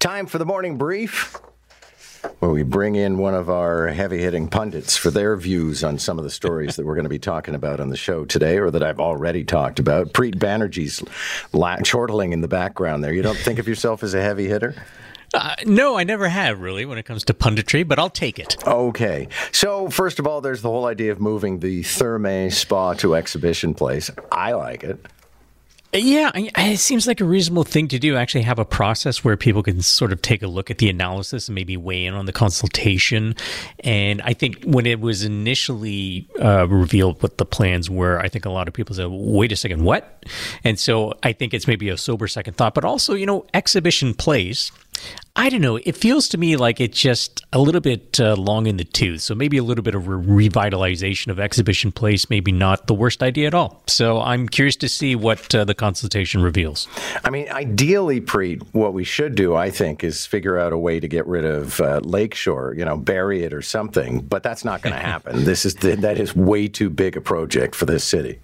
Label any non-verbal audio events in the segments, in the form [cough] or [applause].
Time for the morning brief, where we bring in one of our heavy hitting pundits for their views on some of the stories that we're going to be talking about on the show today, or that I've already talked about. Preet Banerjee's la- chortling in the background there. You don't think of yourself as a heavy hitter? Uh, no, I never have really when it comes to punditry, but I'll take it. Okay. So, first of all, there's the whole idea of moving the Therme Spa to Exhibition Place. I like it. Yeah, it seems like a reasonable thing to do. Actually, have a process where people can sort of take a look at the analysis and maybe weigh in on the consultation. And I think when it was initially uh, revealed what the plans were, I think a lot of people said, "Wait a second, what?" And so I think it's maybe a sober second thought. But also, you know, exhibition place I don't know. It feels to me like it's just a little bit uh, long in the tooth. So maybe a little bit of a revitalization of Exhibition Place, maybe not the worst idea at all. So I'm curious to see what uh, the consultation reveals. I mean, ideally, Preet, what we should do, I think, is figure out a way to get rid of uh, Lakeshore, you know, bury it or something. But that's not going [laughs] to happen. this is the, that is way too big a project for this city.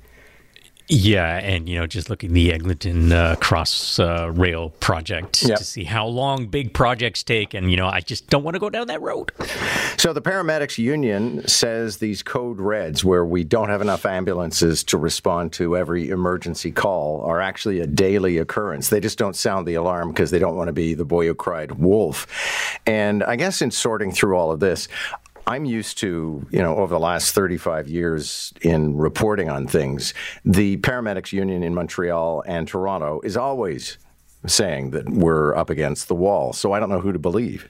Yeah, and you know, just looking the Eglinton uh, Cross uh, Rail project yep. to see how long big projects take, and you know, I just don't want to go down that road. So the paramedics union says these code reds, where we don't have enough ambulances to respond to every emergency call, are actually a daily occurrence. They just don't sound the alarm because they don't want to be the boy who cried wolf. And I guess in sorting through all of this, I'm used to, you know, over the last 35 years in reporting on things, the paramedics union in Montreal and Toronto is always saying that we're up against the wall. So I don't know who to believe.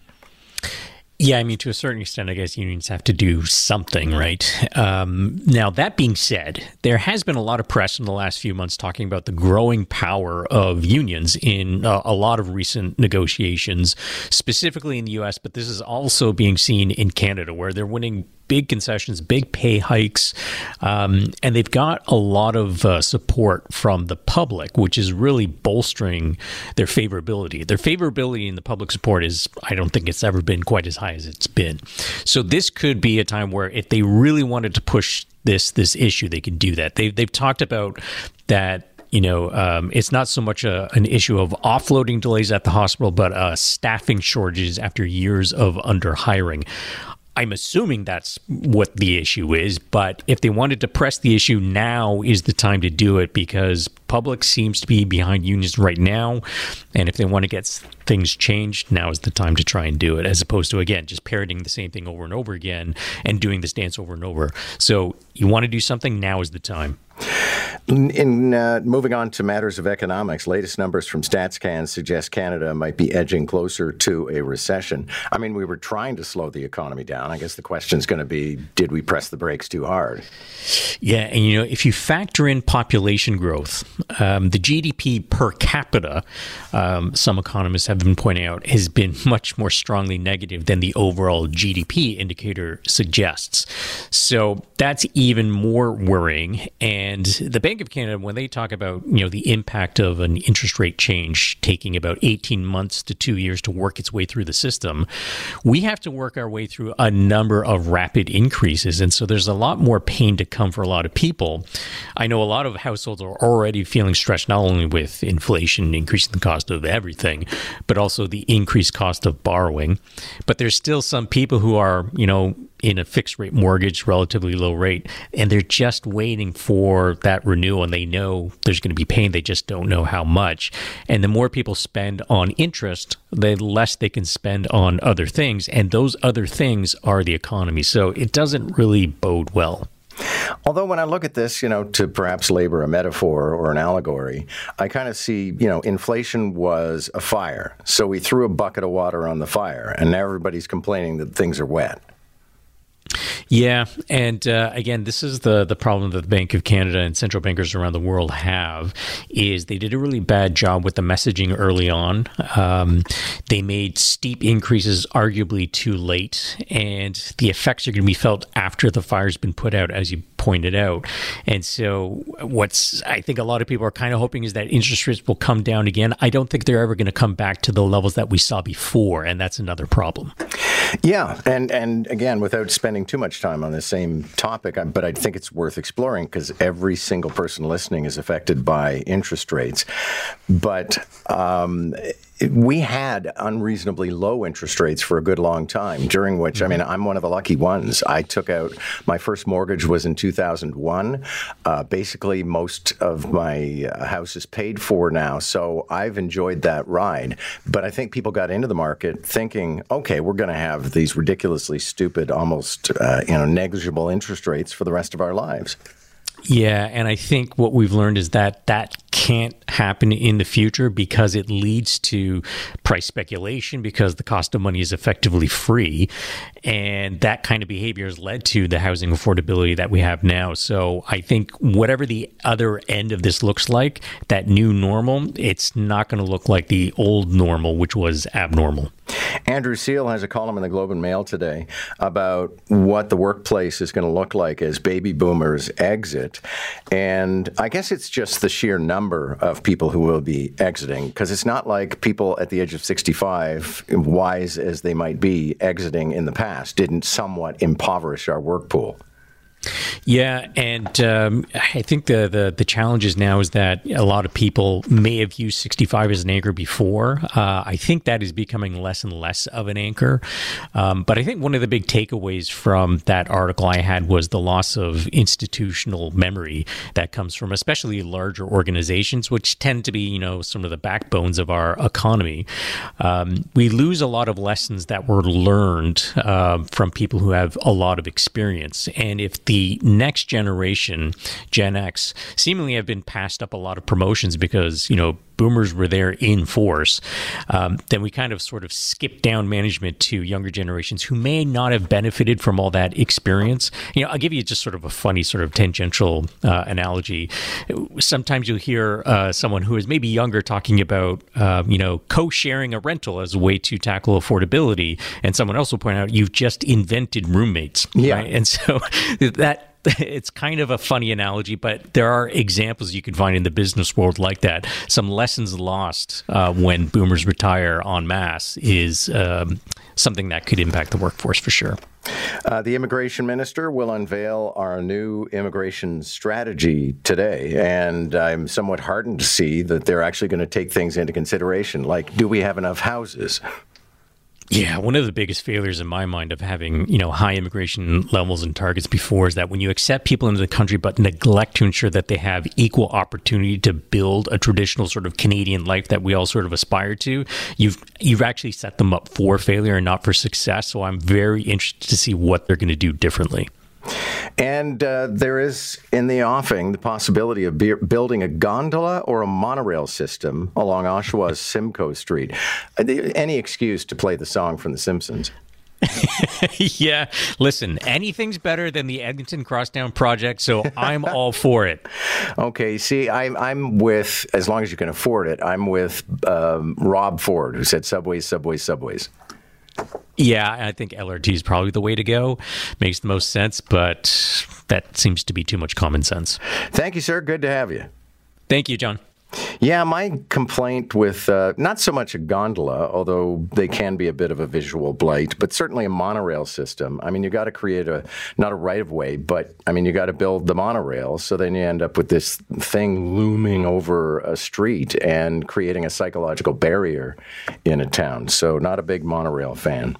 Yeah, I mean, to a certain extent, I guess unions have to do something, right? Um, now, that being said, there has been a lot of press in the last few months talking about the growing power of unions in uh, a lot of recent negotiations, specifically in the U.S., but this is also being seen in Canada, where they're winning big concessions, big pay hikes, um, and they've got a lot of uh, support from the public, which is really bolstering their favorability. Their favorability in the public support is, I don't think it's ever been quite as high as it's been. So this could be a time where if they really wanted to push this this issue, they could do that. They, they've talked about that you know, um, it's not so much a, an issue of offloading delays at the hospital, but uh, staffing shortages after years of under hiring. I'm assuming that's what the issue is, but if they wanted to press the issue, now is the time to do it because public seems to be behind unions right now. And if they want to get things changed, now is the time to try and do it, as opposed to, again, just parroting the same thing over and over again and doing this dance over and over. So you want to do something, now is the time. In uh, moving on to matters of economics, latest numbers from StatsCan suggest Canada might be edging closer to a recession. I mean, we were trying to slow the economy down. I guess the question is going to be, did we press the brakes too hard? Yeah, and you know, if you factor in population growth, um, the GDP per capita, um, some economists have been pointing out, has been [laughs] much more strongly negative than the overall GDP indicator suggests. So that's even more worrying. And the Bank of Canada, when they talk about you know the impact of an interest rate change taking about 18 months to two years to work its way through the system, we have to work our way through a number of rapid increases. And so there's a lot more pain to come for a lot of people. I know a lot of households are already feeling stressed not only with inflation increasing the cost of everything, but also the increased cost of borrowing. But there's still some people who are, you know, in a fixed rate mortgage, relatively low rate, and they're just waiting for that renewal and they know there's going to be pain. They just don't know how much. And the more people spend on interest, the less they can spend on other things. And those other things are the economy. So it doesn't really bode well. Although when I look at this, you know, to perhaps labor a metaphor or an allegory, I kind of see, you know, inflation was a fire. So we threw a bucket of water on the fire, and now everybody's complaining that things are wet. Yeah, and uh, again, this is the the problem that the Bank of Canada and central bankers around the world have is they did a really bad job with the messaging early on. Um, they made steep increases arguably too late, and the effects are going to be felt after the fire's been put out, as you pointed out. And so, what's I think a lot of people are kind of hoping is that interest rates will come down again. I don't think they're ever going to come back to the levels that we saw before, and that's another problem. Yeah, and and again, without spending too much time on the same topic, but I think it's worth exploring because every single person listening is affected by interest rates. But um, we had unreasonably low interest rates for a good long time, during which, I mean, I'm one of the lucky ones. I took out my first mortgage was in 2001. Uh, basically, most of my uh, house is paid for now, so I've enjoyed that ride. But I think people got into the market thinking, okay, we're going to have these ridiculously stupid, almost uh, you know negligible interest rates for the rest of our lives. Yeah, and I think what we've learned is that that can't happen in the future because it leads to price speculation because the cost of money is effectively free. And that kind of behavior has led to the housing affordability that we have now. So I think whatever the other end of this looks like, that new normal, it's not going to look like the old normal, which was abnormal. Andrew Seale has a column in the Globe and Mail today about what the workplace is going to look like as baby boomers exit. And I guess it's just the sheer number of people who will be exiting because it's not like people at the age of 65, wise as they might be, exiting in the past didn't somewhat impoverish our work pool. Yeah, and um, I think the, the the challenges now is that a lot of people may have used 65 as an anchor before. Uh, I think that is becoming less and less of an anchor. Um, but I think one of the big takeaways from that article I had was the loss of institutional memory that comes from especially larger organizations, which tend to be you know some of the backbones of our economy. Um, we lose a lot of lessons that were learned uh, from people who have a lot of experience, and if the the next generation, Gen X, seemingly have been passed up a lot of promotions because, you know, boomers were there in force, um, then we kind of sort of skip down management to younger generations who may not have benefited from all that experience. You know, I'll give you just sort of a funny, sort of tangential uh, analogy. Sometimes you'll hear uh, someone who is maybe younger talking about, uh, you know, co sharing a rental as a way to tackle affordability. And someone else will point out, you've just invented roommates. Yeah. Right? And so [laughs] that [laughs] it's kind of a funny analogy, but there are examples you can find in the business world like that. Some lessons lost uh, when boomers retire en masse is um, something that could impact the workforce for sure. Uh, the immigration minister will unveil our new immigration strategy today, and I'm somewhat heartened to see that they're actually going to take things into consideration, like do we have enough houses? Yeah, one of the biggest failures in my mind of having, you know, high immigration levels and targets before is that when you accept people into the country but neglect to ensure that they have equal opportunity to build a traditional sort of Canadian life that we all sort of aspire to, you've you've actually set them up for failure and not for success. So I'm very interested to see what they're going to do differently. And uh, there is in the offing the possibility of be- building a gondola or a monorail system along Oshawa's Simcoe Street. Uh, any excuse to play the song from The Simpsons. [laughs] yeah, listen, anything's better than the Eglinton Crosstown project, so I'm [laughs] all for it. Okay, see, I'm I'm with as long as you can afford it. I'm with um, Rob Ford, who said subways, subways, subways. Yeah, I think LRT is probably the way to go. Makes the most sense, but that seems to be too much common sense. Thank you, sir. Good to have you. Thank you, John. Yeah, my complaint with uh, not so much a gondola, although they can be a bit of a visual blight, but certainly a monorail system. I mean, you got to create a not a right of way, but I mean, you got to build the monorail. So then you end up with this thing looming over a street and creating a psychological barrier in a town. So, not a big monorail fan.